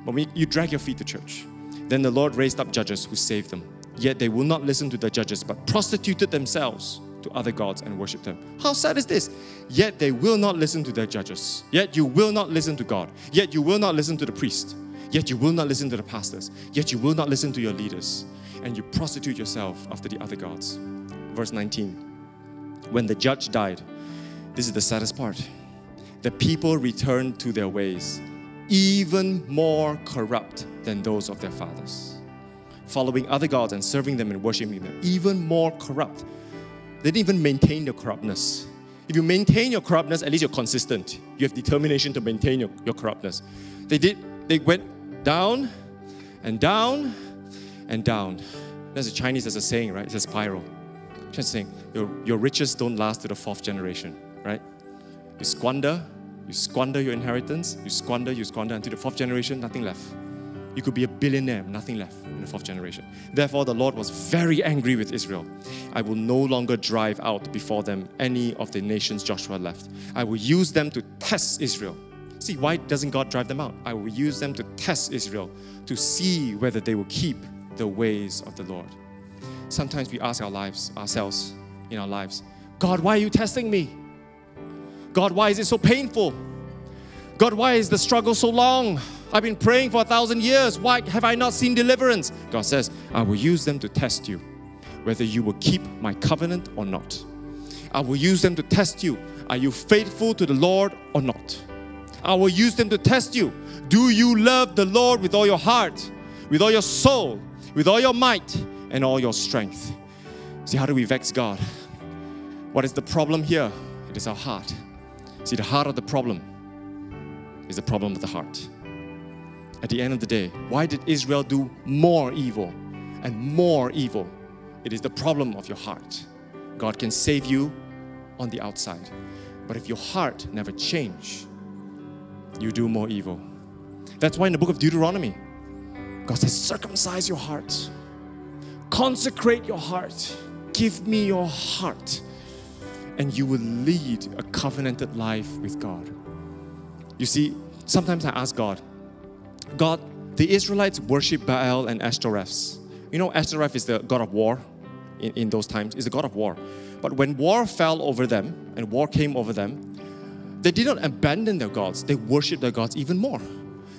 But when you drag your feet to church, then the Lord raised up judges who saved them. Yet they will not listen to the judges, but prostituted themselves to other gods and worship them. How sad is this? Yet they will not listen to their judges. Yet you will not listen to God. Yet you will not listen to the priest. Yet you will not listen to the pastors. Yet you will not listen to your leaders. And you prostitute yourself after the other gods. Verse 19. When the judge died, this is the saddest part. The people returned to their ways, even more corrupt than those of their fathers, following other gods and serving them and worshiping them, even more corrupt. They didn't even maintain their corruptness. If you maintain your corruptness, at least you're consistent. You have determination to maintain your, your corruptness. They did, they went down and down and down. There's a Chinese, there's a saying, right? It's a spiral. Just saying, your, your riches don't last to the fourth generation, right? You squander, you squander your inheritance, you squander, you squander until the fourth generation, nothing left. You could be a billionaire, nothing left in the fourth generation. Therefore, the Lord was very angry with Israel. I will no longer drive out before them any of the nations Joshua left. I will use them to test Israel See, why doesn't God drive them out? I will use them to test Israel to see whether they will keep the ways of the Lord. Sometimes we ask our lives, ourselves in our lives, God, why are you testing me? God, why is it so painful? God, why is the struggle so long? I've been praying for a thousand years. Why have I not seen deliverance? God says, I will use them to test you, whether you will keep my covenant or not. I will use them to test you. Are you faithful to the Lord or not? I will use them to test you. Do you love the Lord with all your heart, with all your soul, with all your might, and all your strength? See, how do we vex God? What is the problem here? It is our heart. See, the heart of the problem is the problem of the heart. At the end of the day, why did Israel do more evil and more evil? It is the problem of your heart. God can save you on the outside. But if your heart never change, you do more evil. That's why in the book of Deuteronomy, God says, circumcise your heart, consecrate your heart, give me your heart, and you will lead a covenanted life with God. You see, sometimes I ask God, God, the Israelites worship Baal and Ashtoreths. You know, Ashtoreth is the god of war in, in those times, is the god of war. But when war fell over them and war came over them, they did not abandon their gods, they worshiped their gods even more.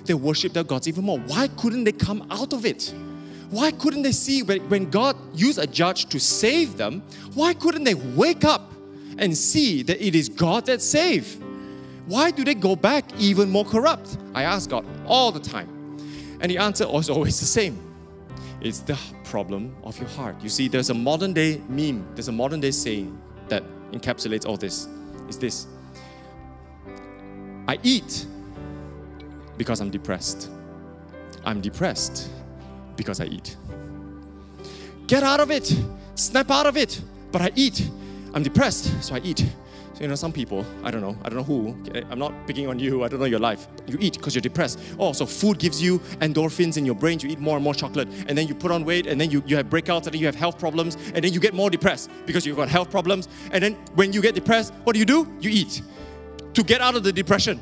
They worshiped their gods even more. Why couldn't they come out of it? Why couldn't they see when God used a judge to save them? Why couldn't they wake up and see that it is God that saves? Why do they go back even more corrupt? I ask God all the time. And the answer is always the same. It's the problem of your heart. You see, there's a modern day meme, there's a modern day saying that encapsulates all this. Is this I eat because I'm depressed. I'm depressed because I eat. Get out of it. Snap out of it. But I eat. I'm depressed, so I eat. So, you know, some people, I don't know, I don't know who, eh, I'm not picking on you, I don't know your life. You eat because you're depressed. Oh, so food gives you endorphins in your brain, you eat more and more chocolate, and then you put on weight, and then you, you have breakouts, and then you have health problems, and then you get more depressed because you've got health problems. And then when you get depressed, what do you do? You eat to get out of the depression.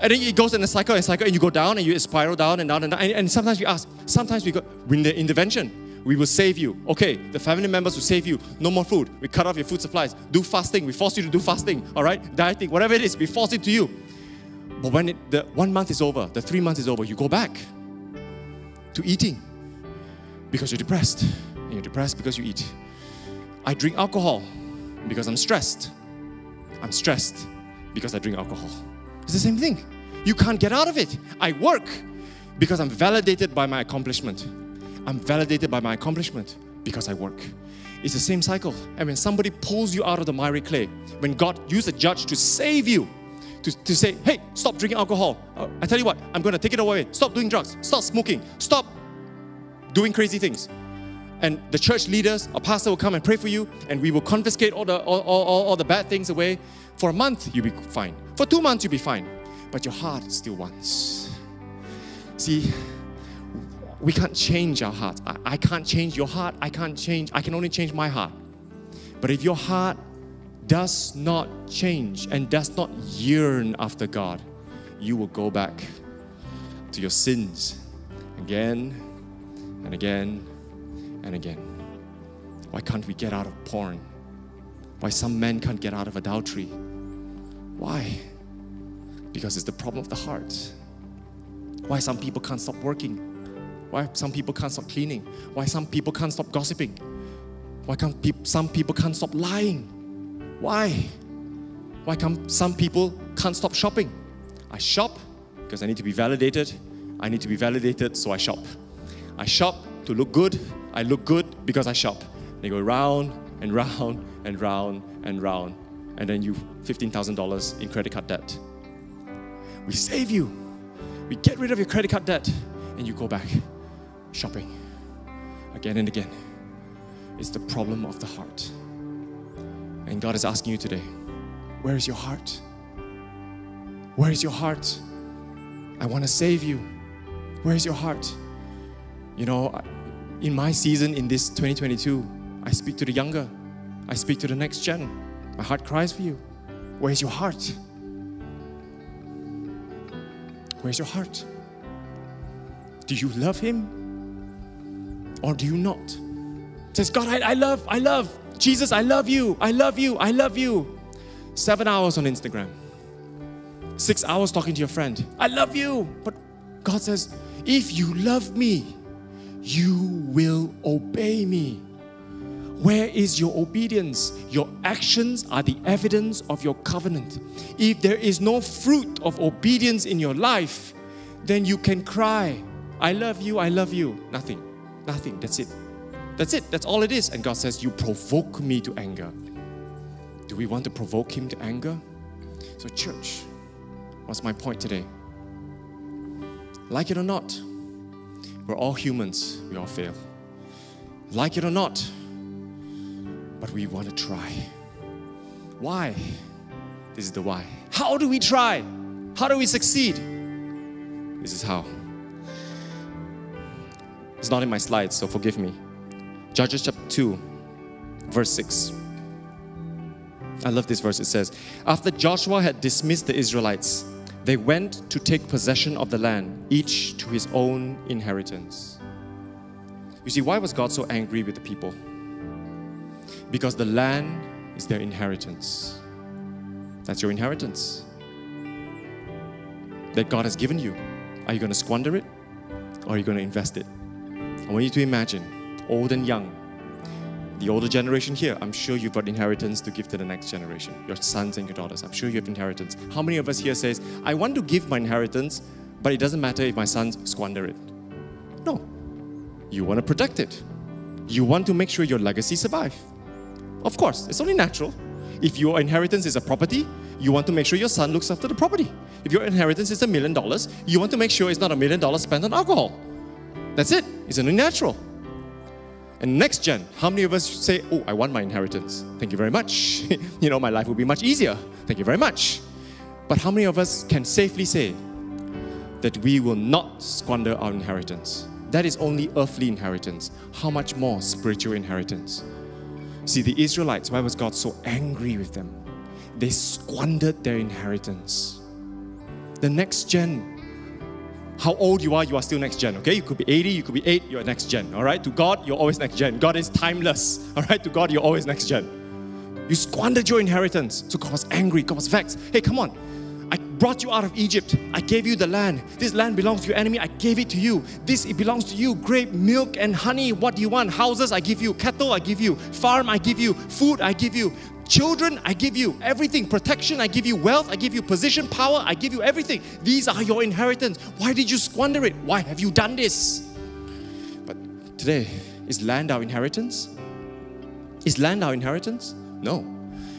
And then it goes in a cycle and cycle, and you go down and you spiral down and down and down. And, and sometimes we ask, sometimes we go, in the intervention, we will save you. Okay, the family members will save you. No more food. We cut off your food supplies. Do fasting. We force you to do fasting. All right, dieting, whatever it is, we force it to you. But when it, the one month is over, the three months is over, you go back to eating because you're depressed. And you're depressed because you eat. I drink alcohol because I'm stressed. I'm stressed because I drink alcohol. It's the same thing. You can't get out of it. I work because I'm validated by my accomplishment. I'm validated by my accomplishment because I work. It's the same cycle. And when somebody pulls you out of the miry clay, when God used a judge to save you, to, to say, hey, stop drinking alcohol. Uh, I tell you what, I'm going to take it away. Stop doing drugs. Stop smoking. Stop doing crazy things. And the church leaders, a pastor will come and pray for you, and we will confiscate all the, all, all, all the bad things away. For a month, you'll be fine. For two months, you'll be fine. But your heart still wants. See, we can't change our heart. I, I can't change your heart. I can't change, I can only change my heart. But if your heart does not change and does not yearn after God, you will go back to your sins again and again and again. Why can't we get out of porn? Why some men can't get out of adultery. Why? Because it's the problem of the heart. Why some people can't stop working. Why some people can't stop cleaning. Why some people can't stop gossiping. Why can't pe- some people can't stop lying. Why? Why come some people can't stop shopping? I shop because I need to be validated. I need to be validated, so I shop. I shop to look good. I look good because I shop. They go round and round and round and round, and then you $15,000 in credit card debt. We save you. We get rid of your credit card debt, and you go back shopping again and again. It's the problem of the heart. And God is asking you today, where is your heart? Where is your heart? I want to save you. Where is your heart? You know, in my season in this 2022, I speak to the younger, I speak to the next gen. My heart cries for you. Where's your heart? Where's your heart? Do you love Him or do you not? says, God, I, I love, I love. Jesus, I love you. I love you. I love you. Seven hours on Instagram, six hours talking to your friend. I love you. But God says, if you love me, you will obey me. Where is your obedience? Your actions are the evidence of your covenant. If there is no fruit of obedience in your life, then you can cry, I love you, I love you. Nothing. Nothing. That's it. That's it. That's all it is. And God says, You provoke me to anger. Do we want to provoke Him to anger? So, church, what's my point today? Like it or not, we're all humans, we all fail. Like it or not, but we want to try. Why? This is the why. How do we try? How do we succeed? This is how. It's not in my slides, so forgive me. Judges chapter 2, verse 6. I love this verse. It says, After Joshua had dismissed the Israelites, they went to take possession of the land, each to his own inheritance. You see, why was God so angry with the people? Because the land is their inheritance. That's your inheritance that God has given you. Are you going to squander it or are you going to invest it? I want you to imagine, old and young, the older generation here, I'm sure you've got inheritance to give to the next generation, your sons and your daughters. I'm sure you have inheritance. How many of us here says, I want to give my inheritance, but it doesn't matter if my sons squander it? No. You want to protect it. You want to make sure your legacy survive. Of course, it's only natural. If your inheritance is a property, you want to make sure your son looks after the property. If your inheritance is a million dollars, you want to make sure it's not a million dollars spent on alcohol. That's it. It's only natural. And next gen, how many of us say, Oh, I want my inheritance? Thank you very much. you know, my life will be much easier. Thank you very much. But how many of us can safely say that we will not squander our inheritance? That is only earthly inheritance. How much more spiritual inheritance? See, the Israelites, why was God so angry with them? They squandered their inheritance. The next gen, how old you are, you are still next gen, okay? You could be 80, you could be 8, you're next gen, all right? To God, you're always next gen. God is timeless, all right? To God, you're always next gen. You squandered your inheritance. So God was angry, God was vexed. Hey, come on. I brought you out of Egypt. I gave you the land. This land belongs to your enemy. I gave it to you. This it belongs to you. Grape, milk, and honey. What do you want? Houses, I give you. Cattle, I give you. Farm, I give you. Food, I give you. Children, I give you everything. Protection, I give you. Wealth, I give you. Position, power, I give you everything. These are your inheritance. Why did you squander it? Why have you done this? But today, is land our inheritance? Is land our inheritance? No.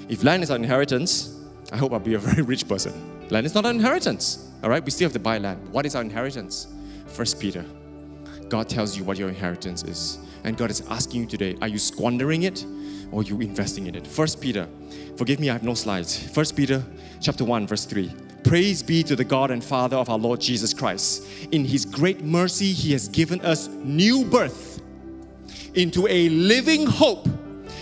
If land is our inheritance, I hope I'll be a very rich person. Land is not our inheritance. All right, we still have to buy land. What is our inheritance? First Peter. God tells you what your inheritance is. And God is asking you today, are you squandering it or you investing in it? First Peter. Forgive me, I have no slides. First Peter chapter 1, verse 3. Praise be to the God and Father of our Lord Jesus Christ. In his great mercy, he has given us new birth into a living hope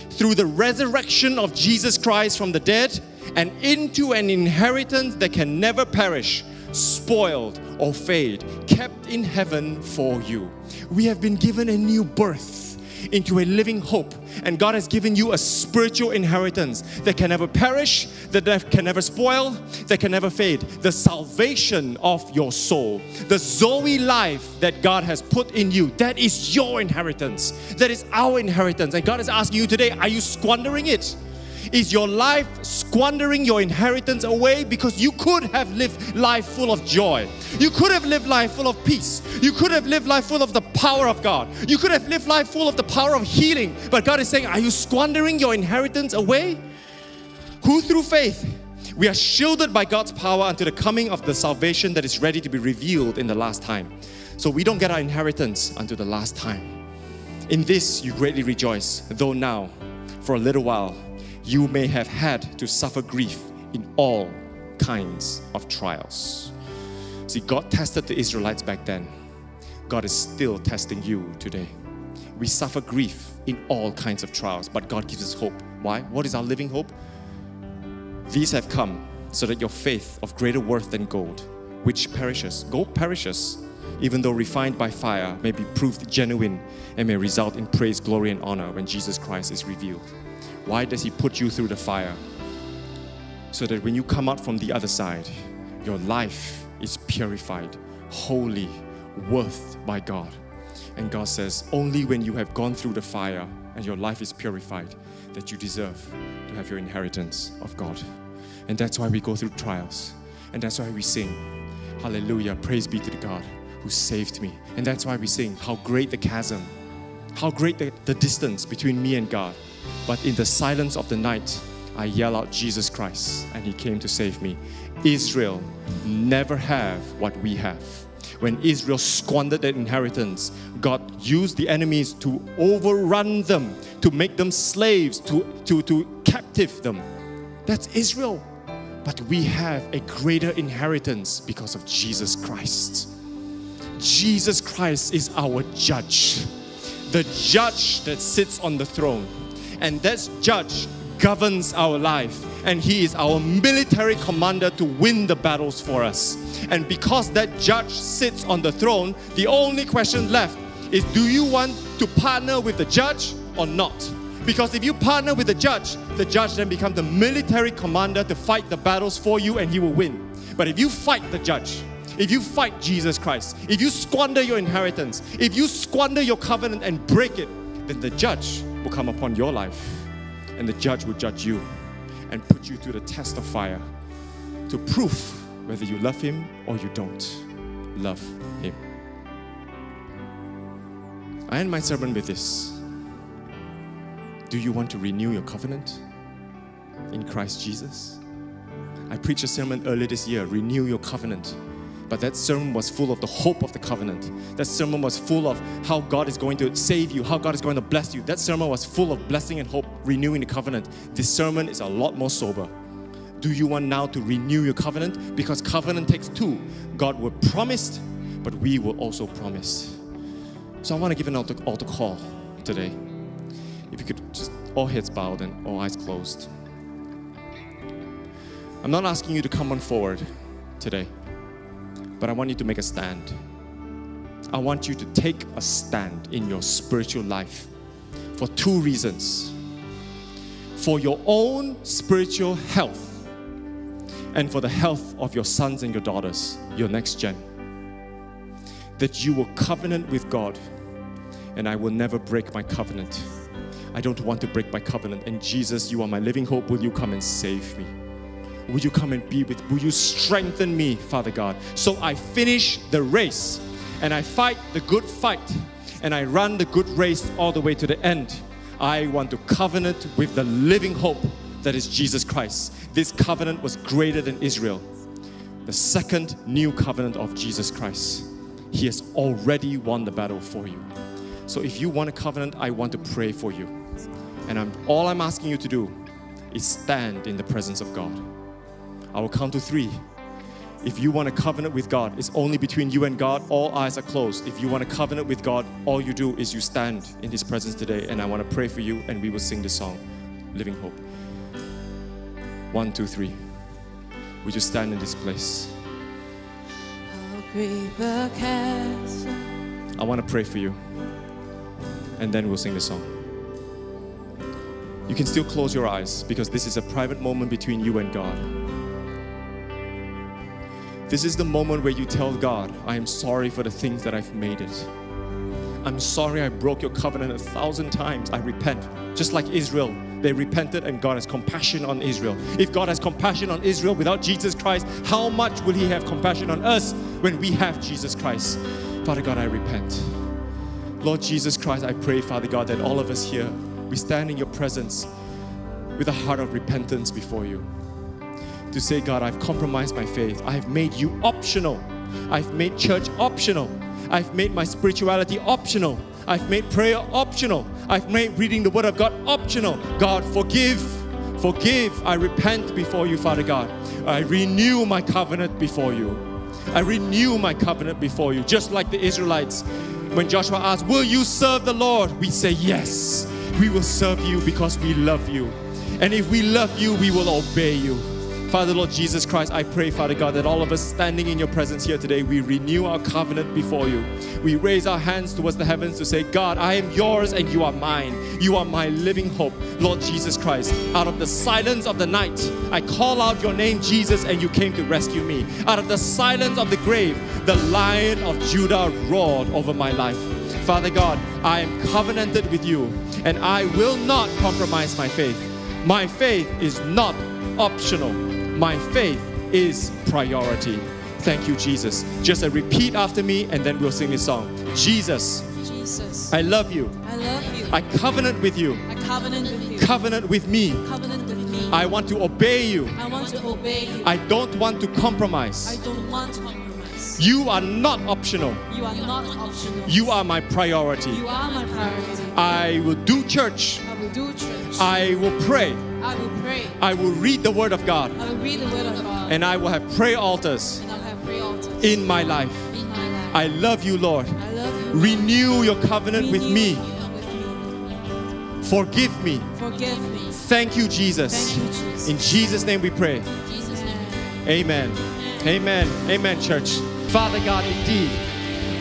through the resurrection of Jesus Christ from the dead and into an inheritance that can never perish, spoiled or fade, kept in heaven for you. We have been given a new birth. Into a living hope. And God has given you a spiritual inheritance that can never perish, that can never spoil, that can never fade. The salvation of your soul, the Zoe life that God has put in you, that is your inheritance. That is our inheritance. And God is asking you today, are you squandering it? Is your life squandering your inheritance away because you could have lived life full of joy? You could have lived life full of peace. You could have lived life full of the power of God. You could have lived life full of the power of healing. But God is saying, Are you squandering your inheritance away? Who through faith we are shielded by God's power unto the coming of the salvation that is ready to be revealed in the last time. So we don't get our inheritance until the last time. In this you greatly rejoice, though now, for a little while, you may have had to suffer grief in all kinds of trials. See, God tested the Israelites back then. God is still testing you today. We suffer grief in all kinds of trials, but God gives us hope. Why? What is our living hope? These have come so that your faith of greater worth than gold, which perishes, gold perishes, even though refined by fire, may be proved genuine and may result in praise, glory, and honor when Jesus Christ is revealed. Why does He put you through the fire? So that when you come out from the other side, your life is purified, holy, worth by God. And God says, only when you have gone through the fire and your life is purified that you deserve to have your inheritance of God. And that's why we go through trials. And that's why we sing, Hallelujah, praise be to the God who saved me. And that's why we sing, How great the chasm, how great the, the distance between me and God. But in the silence of the night, I yell out Jesus Christ, and He came to save me. Israel never have what we have. When Israel squandered their inheritance, God used the enemies to overrun them, to make them slaves, to, to, to captive them. That's Israel. But we have a greater inheritance because of Jesus Christ. Jesus Christ is our judge, the judge that sits on the throne and this judge governs our life and he is our military commander to win the battles for us. And because that judge sits on the throne, the only question left is do you want to partner with the judge or not? Because if you partner with the judge, the judge then becomes the military commander to fight the battles for you and he will win. But if you fight the judge, if you fight Jesus Christ, if you squander your inheritance, if you squander your covenant and break it, then the judge will come upon your life, and the judge will judge you and put you through the test of fire to prove whether you love him or you don't love him. I end my sermon with this. Do you want to renew your covenant in Christ Jesus? I preached a sermon earlier this year, renew your covenant. But that sermon was full of the hope of the covenant. That sermon was full of how God is going to save you, how God is going to bless you. That sermon was full of blessing and hope, renewing the covenant. This sermon is a lot more sober. Do you want now to renew your covenant? Because covenant takes two. God will promise, but we will also promise. So I want to give an altar, altar call today. If you could just all heads bowed and all eyes closed. I'm not asking you to come on forward today. But I want you to make a stand. I want you to take a stand in your spiritual life for two reasons for your own spiritual health and for the health of your sons and your daughters, your next gen. That you will covenant with God, and I will never break my covenant. I don't want to break my covenant. And Jesus, you are my living hope. Will you come and save me? Would you come and be with, will you strengthen me, Father God, so I finish the race and I fight the good fight and I run the good race all the way to the end. I want to covenant with the living hope that is Jesus Christ. This covenant was greater than Israel. The second new covenant of Jesus Christ. He has already won the battle for you. So if you want a covenant, I want to pray for you. And I'm, all I'm asking you to do is stand in the presence of God. I will count to three. If you want a covenant with God, it's only between you and God. All eyes are closed. If you want a covenant with God, all you do is you stand in His presence today. And I want to pray for you, and we will sing the song, Living Hope. One, two, three. Would you stand in this place? I want to pray for you. and then we'll sing the song. You can still close your eyes because this is a private moment between you and God. This is the moment where you tell God, I am sorry for the things that I've made it. I'm sorry I broke your covenant a thousand times. I repent. Just like Israel, they repented and God has compassion on Israel. If God has compassion on Israel without Jesus Christ, how much will He have compassion on us when we have Jesus Christ? Father God, I repent. Lord Jesus Christ, I pray, Father God, that all of us here, we stand in your presence with a heart of repentance before you. To say, God, I've compromised my faith. I have made you optional. I've made church optional. I've made my spirituality optional. I've made prayer optional. I've made reading the Word of God optional. God, forgive, forgive. I repent before you, Father God. I renew my covenant before you. I renew my covenant before you, just like the Israelites. When Joshua asked, Will you serve the Lord? We say, Yes, we will serve you because we love you. And if we love you, we will obey you. Father, Lord Jesus Christ, I pray, Father God, that all of us standing in your presence here today, we renew our covenant before you. We raise our hands towards the heavens to say, God, I am yours and you are mine. You are my living hope, Lord Jesus Christ. Out of the silence of the night, I call out your name, Jesus, and you came to rescue me. Out of the silence of the grave, the lion of Judah roared over my life. Father God, I am covenanted with you and I will not compromise my faith. My faith is not optional. My faith is priority. Thank you, Jesus. Just a repeat after me, and then we'll sing this song. Jesus, Jesus, I love you. I love you. I covenant with you. I covenant with you. Covenant with me. Covenant with me. I want to obey you. I want to obey you. I don't want to compromise. I don't want to compromise. You are not optional. You are not optional. You are my priority. You are my priority. I will do church. I will do church. I will pray. I will pray. I will read the Word of God. I will read the word of God. And I will have prayer altars And I'll have prayer altars in my life. in my life. I love you, Lord. I love you. Renew your covenant with Renew me. your with me. Forgive me. Forgive me. Thank you, Jesus. Thank you, Jesus. In Jesus' name we pray. In Jesus' name. Amen. Amen. Amen, church. Father God, indeed,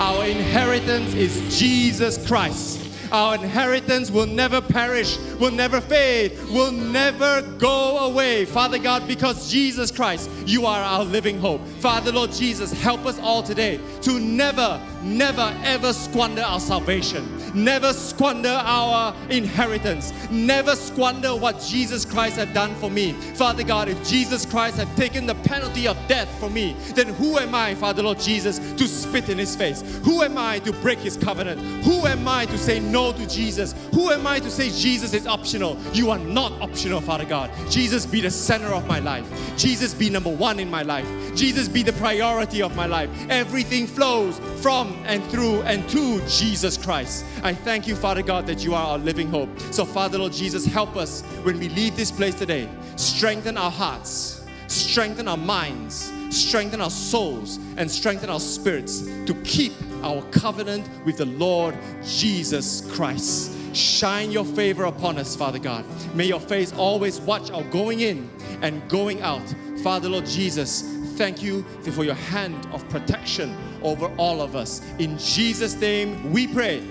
our inheritance is Jesus Christ. Our inheritance will never perish, will never fade, will never go away. Father God, because Jesus Christ, you are our living hope. Father, Lord Jesus, help us all today to never, never, ever squander our salvation. Never squander our inheritance. Never squander what Jesus Christ had done for me. Father God, if Jesus Christ had taken the penalty of death for me, then who am I, Father Lord Jesus, to spit in his face? Who am I to break his covenant? Who am I to say no to Jesus? Who am I to say Jesus is optional? You are not optional, Father God. Jesus be the center of my life. Jesus be number one in my life. Jesus be the priority of my life. Everything flows from and through and to Jesus Christ. I thank you, Father God, that you are our living hope. So, Father Lord Jesus, help us when we leave this place today. Strengthen our hearts, strengthen our minds, strengthen our souls, and strengthen our spirits to keep our covenant with the Lord Jesus Christ. Shine your favor upon us, Father God. May your face always watch our going in and going out. Father Lord Jesus, thank you for your hand of protection over all of us. In Jesus' name we pray.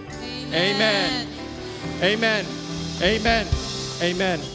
Amen. Amen. Amen. Amen.